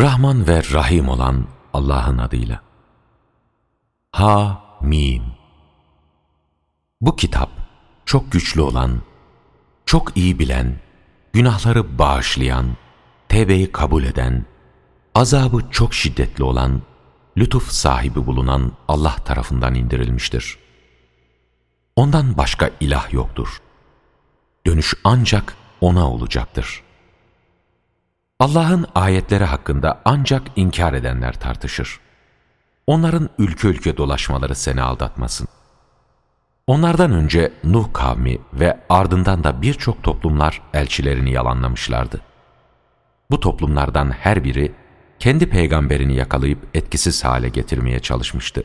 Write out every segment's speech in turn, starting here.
Rahman ve Rahim olan Allah'ın adıyla. Ha Mim Bu kitap çok güçlü olan, çok iyi bilen, günahları bağışlayan, tevbeyi kabul eden, azabı çok şiddetli olan, lütuf sahibi bulunan Allah tarafından indirilmiştir. Ondan başka ilah yoktur. Dönüş ancak O'na olacaktır. Allah'ın ayetleri hakkında ancak inkar edenler tartışır. Onların ülke ülke dolaşmaları seni aldatmasın. Onlardan önce Nuh kavmi ve ardından da birçok toplumlar elçilerini yalanlamışlardı. Bu toplumlardan her biri kendi peygamberini yakalayıp etkisiz hale getirmeye çalışmıştı.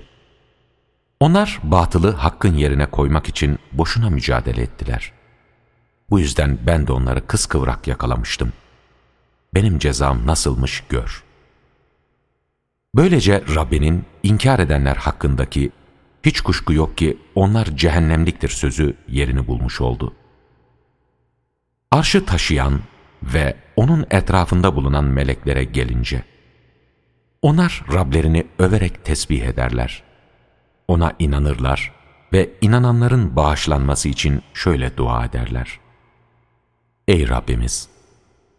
Onlar batılı hakkın yerine koymak için boşuna mücadele ettiler. Bu yüzden ben de onları kıskıvrak yakalamıştım. Benim cezam nasılmış gör. Böylece Rabbinin inkar edenler hakkındaki hiç kuşku yok ki onlar cehennemliktir sözü yerini bulmuş oldu. Arşı taşıyan ve onun etrafında bulunan meleklere gelince, onlar Rablerini överek tesbih ederler. Ona inanırlar ve inananların bağışlanması için şöyle dua ederler. Ey Rabbimiz!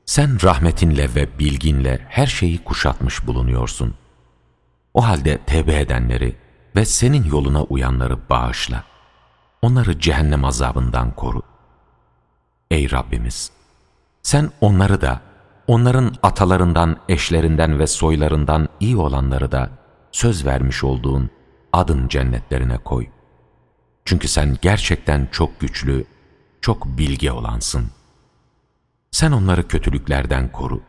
Sen rahmetinle ve bilginle her şeyi kuşatmış bulunuyorsun. O halde tevbe edenleri ve senin yoluna uyanları bağışla. Onları cehennem azabından koru. Ey Rabbimiz! Sen onları da, onların atalarından, eşlerinden ve soylarından iyi olanları da söz vermiş olduğun adın cennetlerine koy. Çünkü sen gerçekten çok güçlü, çok bilge olansın. Sen onları kötülüklerden koru.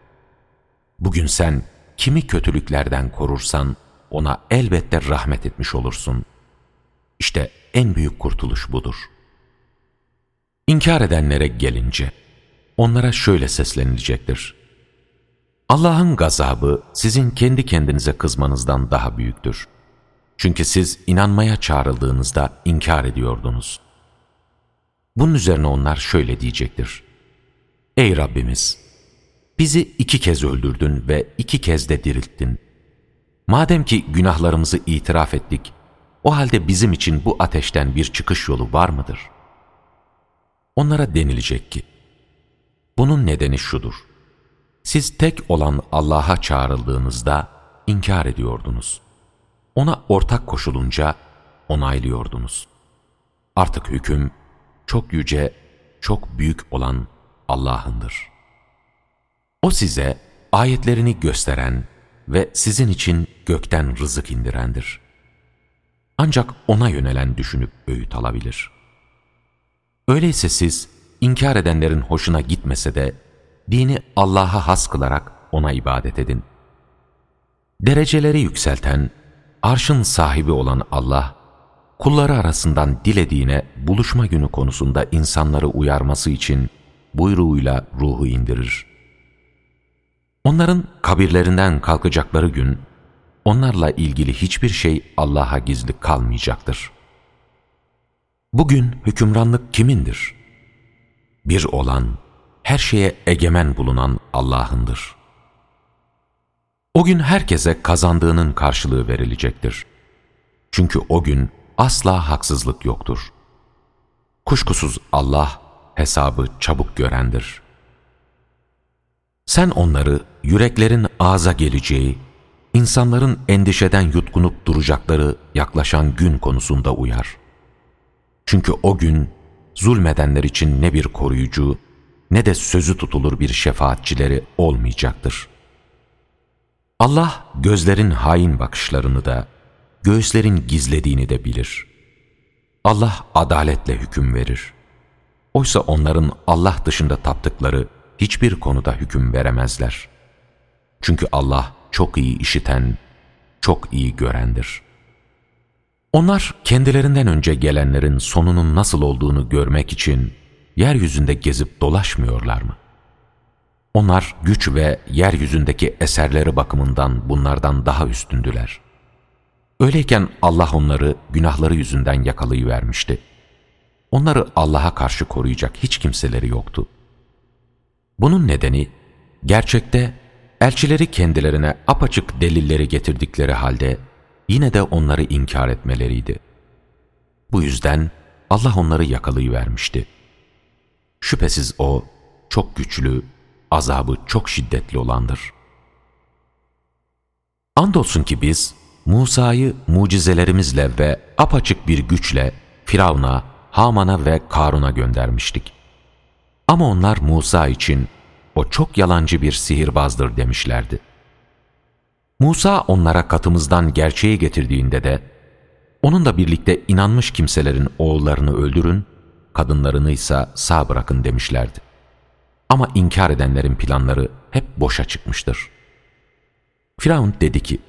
Bugün sen kimi kötülüklerden korursan ona elbette rahmet etmiş olursun. İşte en büyük kurtuluş budur. İnkar edenlere gelince, onlara şöyle seslenilecektir. Allah'ın gazabı sizin kendi kendinize kızmanızdan daha büyüktür. Çünkü siz inanmaya çağrıldığınızda inkar ediyordunuz. Bunun üzerine onlar şöyle diyecektir. Ey Rabbimiz! Bizi iki kez öldürdün ve iki kez de dirilttin. Madem ki günahlarımızı itiraf ettik, o halde bizim için bu ateşten bir çıkış yolu var mıdır? Onlara denilecek ki, bunun nedeni şudur. Siz tek olan Allah'a çağrıldığınızda inkar ediyordunuz. Ona ortak koşulunca onaylıyordunuz. Artık hüküm çok yüce, çok büyük olan Allah'ındır. O size ayetlerini gösteren ve sizin için gökten rızık indirendir. Ancak O'na yönelen düşünüp öğüt alabilir. Öyleyse siz, inkar edenlerin hoşuna gitmese de, dini Allah'a has kılarak O'na ibadet edin. Dereceleri yükselten, arşın sahibi olan Allah, kulları arasından dilediğine buluşma günü konusunda insanları uyarması için buyruğuyla ruhu indirir. Onların kabirlerinden kalkacakları gün, onlarla ilgili hiçbir şey Allah'a gizli kalmayacaktır. Bugün hükümranlık kimindir? Bir olan, her şeye egemen bulunan Allah'ındır. O gün herkese kazandığının karşılığı verilecektir. Çünkü o gün asla haksızlık yoktur. Kuşkusuz Allah hesabı çabuk görendir.'' Sen onları yüreklerin ağza geleceği, insanların endişeden yutkunup duracakları yaklaşan gün konusunda uyar. Çünkü o gün zulmedenler için ne bir koruyucu ne de sözü tutulur bir şefaatçileri olmayacaktır. Allah gözlerin hain bakışlarını da, göğüslerin gizlediğini de bilir. Allah adaletle hüküm verir. Oysa onların Allah dışında taptıkları hiçbir konuda hüküm veremezler. Çünkü Allah çok iyi işiten, çok iyi görendir. Onlar kendilerinden önce gelenlerin sonunun nasıl olduğunu görmek için yeryüzünde gezip dolaşmıyorlar mı? Onlar güç ve yeryüzündeki eserleri bakımından bunlardan daha üstündüler. Öyleyken Allah onları günahları yüzünden yakalayıvermişti. Onları Allah'a karşı koruyacak hiç kimseleri yoktu. Bunun nedeni gerçekte elçileri kendilerine apaçık delilleri getirdikleri halde yine de onları inkar etmeleriydi. Bu yüzden Allah onları yakalayıvermişti. Şüphesiz O çok güçlü, azabı çok şiddetli olandır. Andolsun ki biz Musa'yı mucizelerimizle ve apaçık bir güçle Firavun'a, Haman'a ve Karun'a göndermiştik. Ama onlar Musa için o çok yalancı bir sihirbazdır demişlerdi. Musa onlara katımızdan gerçeği getirdiğinde de, onunla birlikte inanmış kimselerin oğullarını öldürün, kadınlarını ise sağ bırakın demişlerdi. Ama inkar edenlerin planları hep boşa çıkmıştır. Firavun dedi ki,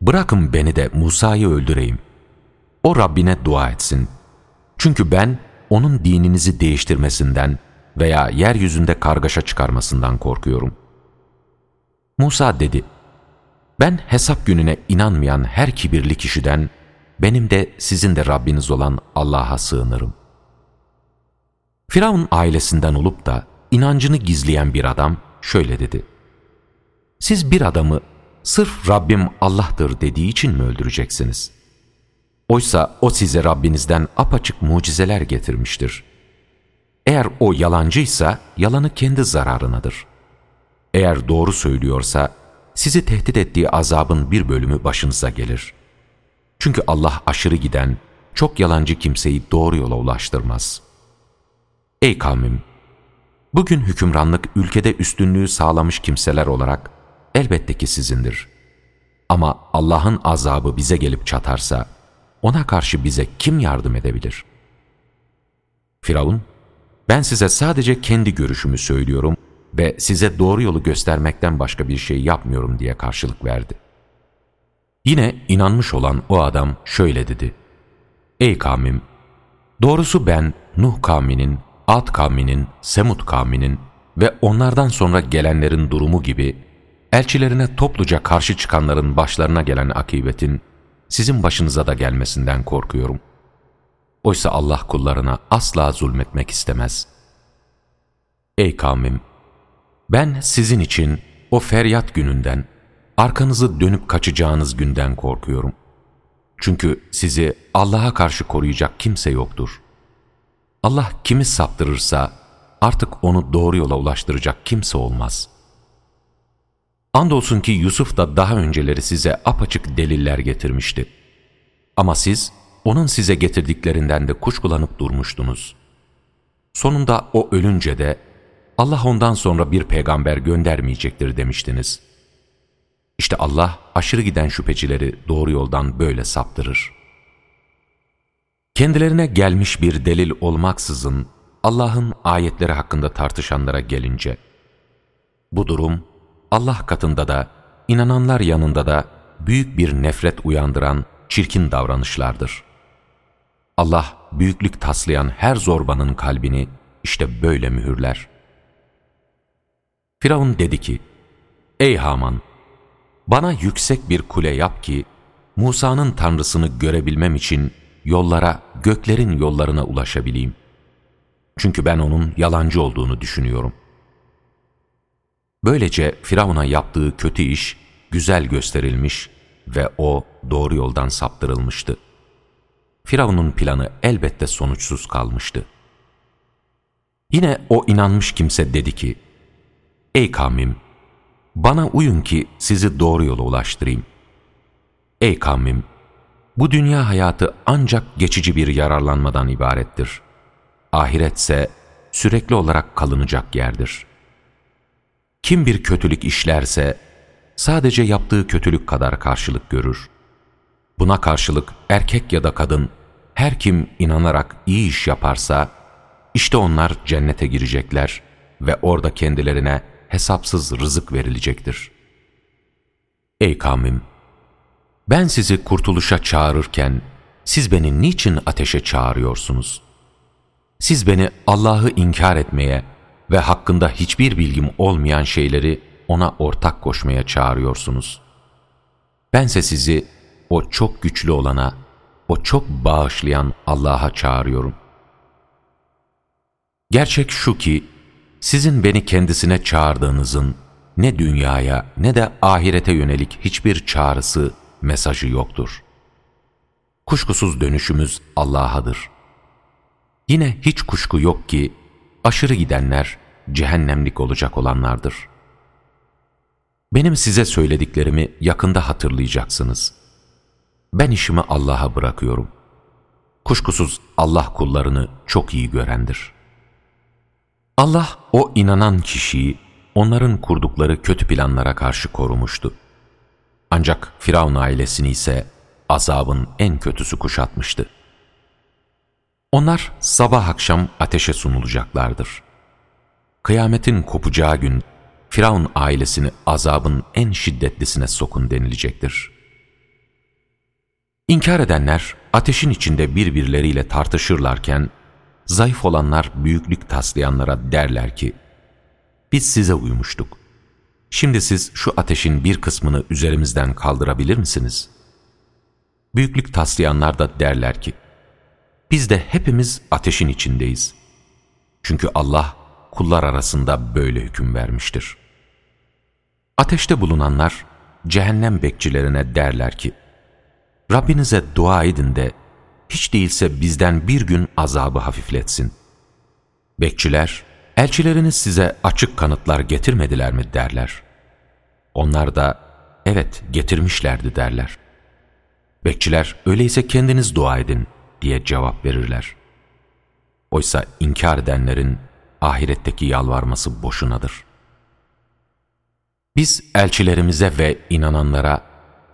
bırakın beni de Musa'yı öldüreyim. O Rabbine dua etsin. Çünkü ben onun dininizi değiştirmesinden veya yeryüzünde kargaşa çıkarmasından korkuyorum. Musa dedi, ben hesap gününe inanmayan her kibirli kişiden, benim de sizin de Rabbiniz olan Allah'a sığınırım. Firavun ailesinden olup da inancını gizleyen bir adam şöyle dedi. Siz bir adamı sırf Rabbim Allah'tır dediği için mi öldüreceksiniz? Oysa o size Rabbinizden apaçık mucizeler getirmiştir. Eğer o yalancıysa yalanı kendi zararınadır. Eğer doğru söylüyorsa sizi tehdit ettiği azabın bir bölümü başınıza gelir. Çünkü Allah aşırı giden, çok yalancı kimseyi doğru yola ulaştırmaz. Ey kavmim! Bugün hükümranlık ülkede üstünlüğü sağlamış kimseler olarak elbette ki sizindir. Ama Allah'ın azabı bize gelip çatarsa, ona karşı bize kim yardım edebilir? Firavun, ben size sadece kendi görüşümü söylüyorum ve size doğru yolu göstermekten başka bir şey yapmıyorum diye karşılık verdi. Yine inanmış olan o adam şöyle dedi. Ey kavmim! Doğrusu ben Nuh kavminin, Ad kavminin, Semud kavminin ve onlardan sonra gelenlerin durumu gibi elçilerine topluca karşı çıkanların başlarına gelen akibetin sizin başınıza da gelmesinden korkuyorum. Oysa Allah kullarına asla zulmetmek istemez. Ey kavmim! Ben sizin için o feryat gününden, arkanızı dönüp kaçacağınız günden korkuyorum. Çünkü sizi Allah'a karşı koruyacak kimse yoktur. Allah kimi saptırırsa artık onu doğru yola ulaştıracak kimse olmaz. Andolsun ki Yusuf da daha önceleri size apaçık deliller getirmişti. Ama siz onun size getirdiklerinden de kuşkulanıp durmuştunuz. Sonunda o ölünce de Allah ondan sonra bir peygamber göndermeyecektir demiştiniz. İşte Allah aşırı giden şüphecileri doğru yoldan böyle saptırır. Kendilerine gelmiş bir delil olmaksızın Allah'ın ayetleri hakkında tartışanlara gelince, bu durum Allah katında da, inananlar yanında da büyük bir nefret uyandıran çirkin davranışlardır. Allah büyüklük taslayan her zorbanın kalbini işte böyle mühürler. Firavun dedi ki, Ey Haman! Bana yüksek bir kule yap ki, Musa'nın tanrısını görebilmem için yollara, göklerin yollarına ulaşabileyim. Çünkü ben onun yalancı olduğunu düşünüyorum. Böylece Firavun'a yaptığı kötü iş güzel gösterilmiş ve o doğru yoldan saptırılmıştı. Firavun'un planı elbette sonuçsuz kalmıştı. Yine o inanmış kimse dedi ki, Ey kavmim! Bana uyun ki sizi doğru yola ulaştırayım. Ey kavmim! Bu dünya hayatı ancak geçici bir yararlanmadan ibarettir. Ahiretse sürekli olarak kalınacak yerdir. Kim bir kötülük işlerse, sadece yaptığı kötülük kadar karşılık görür. Buna karşılık erkek ya da kadın, her kim inanarak iyi iş yaparsa, işte onlar cennete girecekler ve orada kendilerine hesapsız rızık verilecektir. Ey kavmim! Ben sizi kurtuluşa çağırırken, siz beni niçin ateşe çağırıyorsunuz? Siz beni Allah'ı inkar etmeye ve hakkında hiçbir bilgim olmayan şeyleri ona ortak koşmaya çağırıyorsunuz. Bense sizi o çok güçlü olana, o çok bağışlayan Allah'a çağırıyorum. Gerçek şu ki, sizin beni kendisine çağırdığınızın ne dünyaya ne de ahirete yönelik hiçbir çağrısı, mesajı yoktur. Kuşkusuz dönüşümüz Allah'adır. Yine hiç kuşku yok ki aşırı gidenler cehennemlik olacak olanlardır. Benim size söylediklerimi yakında hatırlayacaksınız. Ben işimi Allah'a bırakıyorum. Kuşkusuz Allah kullarını çok iyi görendir. Allah o inanan kişiyi onların kurdukları kötü planlara karşı korumuştu. Ancak Firavun ailesini ise azabın en kötüsü kuşatmıştı. Onlar sabah akşam ateşe sunulacaklardır. Kıyametin kopacağı gün Firavun ailesini azabın en şiddetlisine sokun denilecektir. İnkar edenler ateşin içinde birbirleriyle tartışırlarken, zayıf olanlar büyüklük taslayanlara derler ki, biz size uymuştuk. Şimdi siz şu ateşin bir kısmını üzerimizden kaldırabilir misiniz? Büyüklük taslayanlar da derler ki, biz de hepimiz ateşin içindeyiz. Çünkü Allah kullar arasında böyle hüküm vermiştir. Ateşte bulunanlar cehennem bekçilerine derler ki, Rabbinize dua edin de hiç değilse bizden bir gün azabı hafifletsin. Bekçiler, elçileriniz size açık kanıtlar getirmediler mi derler. Onlar da, evet getirmişlerdi derler. Bekçiler, öyleyse kendiniz dua edin diye cevap verirler. Oysa inkar edenlerin ahiretteki yalvarması boşunadır. Biz elçilerimize ve inananlara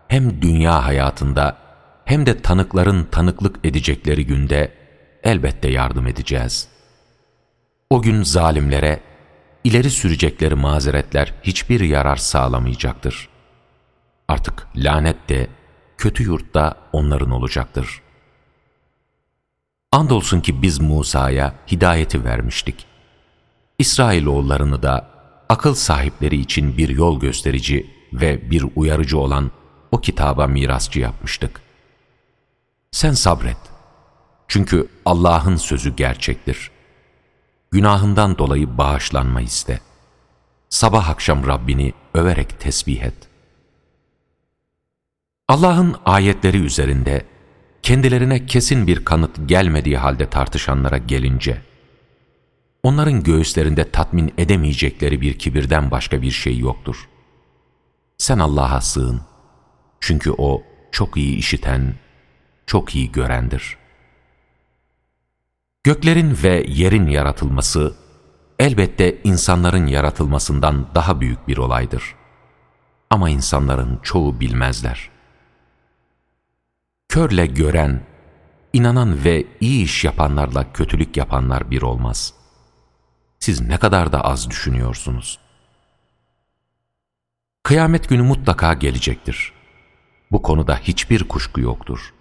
hem dünya hayatında hem de tanıkların tanıklık edecekleri günde elbette yardım edeceğiz. O gün zalimlere ileri sürecekleri mazeretler hiçbir yarar sağlamayacaktır. Artık lanet de, kötü yurtta onların olacaktır. Andolsun ki biz Musa'ya hidayeti vermiştik. İsrailoğullarını da akıl sahipleri için bir yol gösterici ve bir uyarıcı olan o kitaba mirasçı yapmıştık. Sen sabret. Çünkü Allah'ın sözü gerçektir. Günahından dolayı bağışlanma iste. Sabah akşam Rabbini överek tesbih et. Allah'ın ayetleri üzerinde kendilerine kesin bir kanıt gelmediği halde tartışanlara gelince, onların göğüslerinde tatmin edemeyecekleri bir kibirden başka bir şey yoktur. Sen Allah'a sığın. Çünkü O çok iyi işiten, çok iyi görendir. Göklerin ve yerin yaratılması, elbette insanların yaratılmasından daha büyük bir olaydır. Ama insanların çoğu bilmezler. Körle gören, inanan ve iyi iş yapanlarla kötülük yapanlar bir olmaz. Siz ne kadar da az düşünüyorsunuz. Kıyamet günü mutlaka gelecektir. Bu konuda hiçbir kuşku yoktur.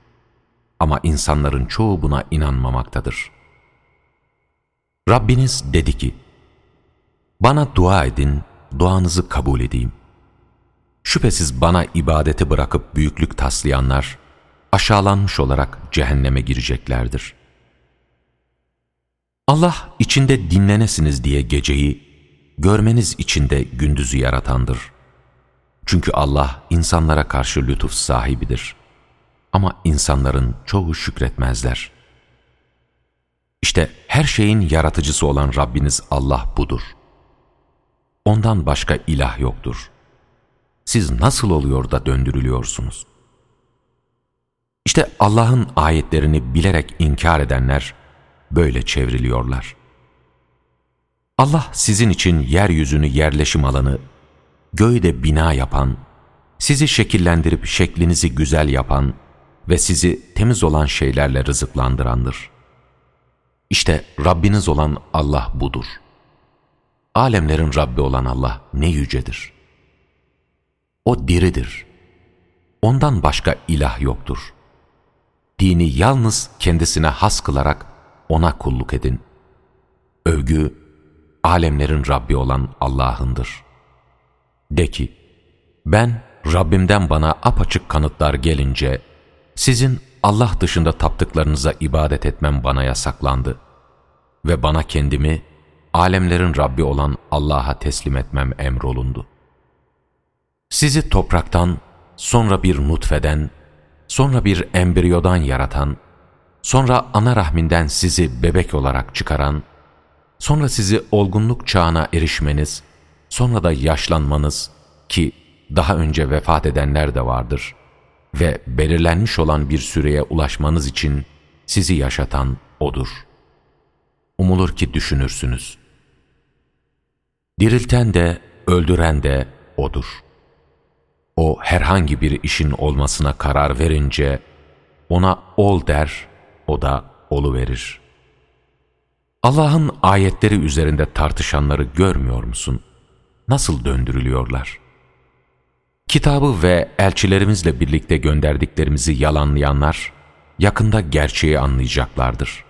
Ama insanların çoğu buna inanmamaktadır. Rabbiniz dedi ki, Bana dua edin, duanızı kabul edeyim. Şüphesiz bana ibadeti bırakıp büyüklük taslayanlar, aşağılanmış olarak cehenneme gireceklerdir. Allah içinde dinlenesiniz diye geceyi, görmeniz için de gündüzü yaratandır. Çünkü Allah insanlara karşı lütuf sahibidir. Ama insanların çoğu şükretmezler. İşte her şeyin yaratıcısı olan Rabbiniz Allah budur. Ondan başka ilah yoktur. Siz nasıl oluyor da döndürülüyorsunuz? İşte Allah'ın ayetlerini bilerek inkar edenler böyle çevriliyorlar. Allah sizin için yeryüzünü yerleşim alanı, göğde bina yapan, sizi şekillendirip şeklinizi güzel yapan ve sizi temiz olan şeylerle rızıklandırandır. İşte Rabbiniz olan Allah budur. Alemlerin Rabbi olan Allah ne yücedir. O diridir. Ondan başka ilah yoktur. Dini yalnız kendisine has kılarak ona kulluk edin. Övgü, alemlerin Rabbi olan Allah'ındır. De ki, ben Rabbimden bana apaçık kanıtlar gelince, sizin Allah dışında taptıklarınıza ibadet etmem bana yasaklandı ve bana kendimi alemlerin Rabbi olan Allah'a teslim etmem emrolundu. Sizi topraktan, sonra bir nutfeden, sonra bir embriyodan yaratan, sonra ana rahminden sizi bebek olarak çıkaran, sonra sizi olgunluk çağına erişmeniz, sonra da yaşlanmanız ki daha önce vefat edenler de vardır ve belirlenmiş olan bir süreye ulaşmanız için sizi yaşatan O'dur. Umulur ki düşünürsünüz. Dirilten de, öldüren de O'dur. O herhangi bir işin olmasına karar verince, ona ol der, o da olu verir. Allah'ın ayetleri üzerinde tartışanları görmüyor musun? Nasıl döndürülüyorlar? Kitabı ve elçilerimizle birlikte gönderdiklerimizi yalanlayanlar, yakında gerçeği anlayacaklardır.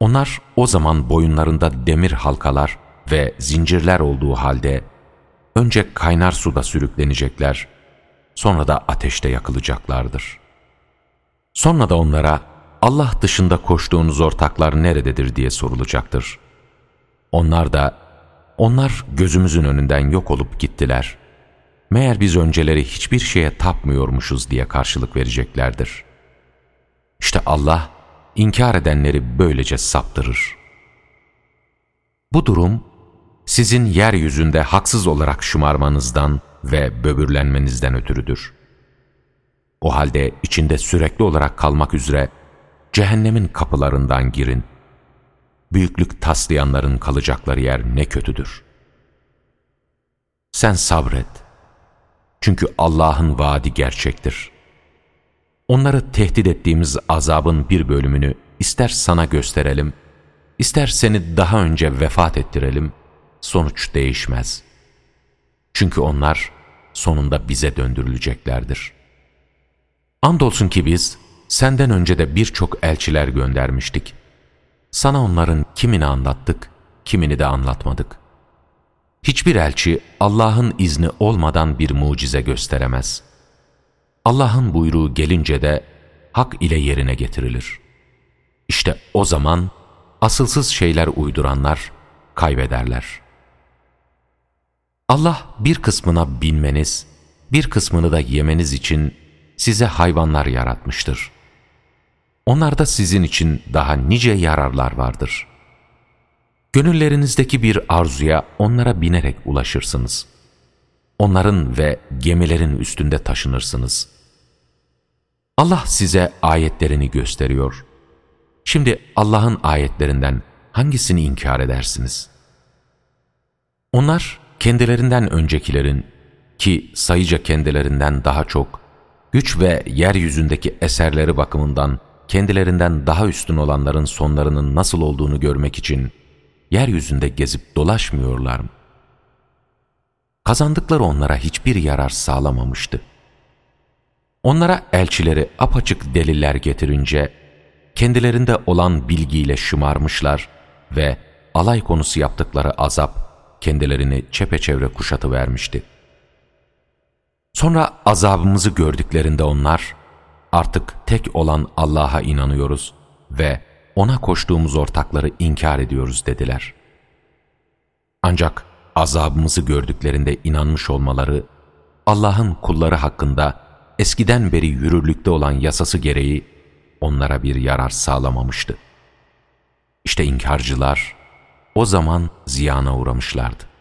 Onlar o zaman boyunlarında demir halkalar ve zincirler olduğu halde, önce kaynar suda sürüklenecekler, sonra da ateşte yakılacaklardır. Sonra da onlara, Allah dışında koştuğunuz ortaklar nerededir diye sorulacaktır. Onlar da, onlar gözümüzün önünden yok olup gittiler. Meğer biz önceleri hiçbir şeye tapmıyormuşuz diye karşılık vereceklerdir. İşte Allah, inkar edenleri böylece saptırır. Bu durum, sizin yeryüzünde haksız olarak şımarmanızdan ve böbürlenmenizden ötürüdür. O halde içinde sürekli olarak kalmak üzere cehennemin kapılarından girin. Büyüklük taslayanların kalacakları yer ne kötüdür. Sen sabret. Çünkü Allah'ın vaadi gerçektir. Onları tehdit ettiğimiz azabın bir bölümünü ister sana gösterelim, ister seni daha önce vefat ettirelim, sonuç değişmez. Çünkü onlar sonunda bize döndürüleceklerdir. Andolsun ki biz, Senden önce de birçok elçiler göndermiştik. Sana onların kimini anlattık, kimini de anlatmadık. Hiçbir elçi Allah'ın izni olmadan bir mucize gösteremez. Allah'ın buyruğu gelince de hak ile yerine getirilir. İşte o zaman asılsız şeyler uyduranlar kaybederler. Allah bir kısmına binmeniz, bir kısmını da yemeniz için size hayvanlar yaratmıştır. Onlarda sizin için daha nice yararlar vardır. Gönüllerinizdeki bir arzuya onlara binerek ulaşırsınız. Onların ve gemilerin üstünde taşınırsınız. Allah size ayetlerini gösteriyor. Şimdi Allah'ın ayetlerinden hangisini inkar edersiniz? Onlar kendilerinden öncekilerin ki sayıca kendilerinden daha çok güç ve yeryüzündeki eserleri bakımından kendilerinden daha üstün olanların sonlarının nasıl olduğunu görmek için yeryüzünde gezip dolaşmıyorlar mı? Kazandıkları onlara hiçbir yarar sağlamamıştı. Onlara elçileri apaçık deliller getirince, kendilerinde olan bilgiyle şımarmışlar ve alay konusu yaptıkları azap kendilerini çepeçevre kuşatı vermişti. Sonra azabımızı gördüklerinde onlar, artık tek olan Allah'a inanıyoruz ve O'na koştuğumuz ortakları inkar ediyoruz dediler. Ancak azabımızı gördüklerinde inanmış olmaları, Allah'ın kulları hakkında eskiden beri yürürlükte olan yasası gereği onlara bir yarar sağlamamıştı. İşte inkarcılar o zaman ziyana uğramışlardı.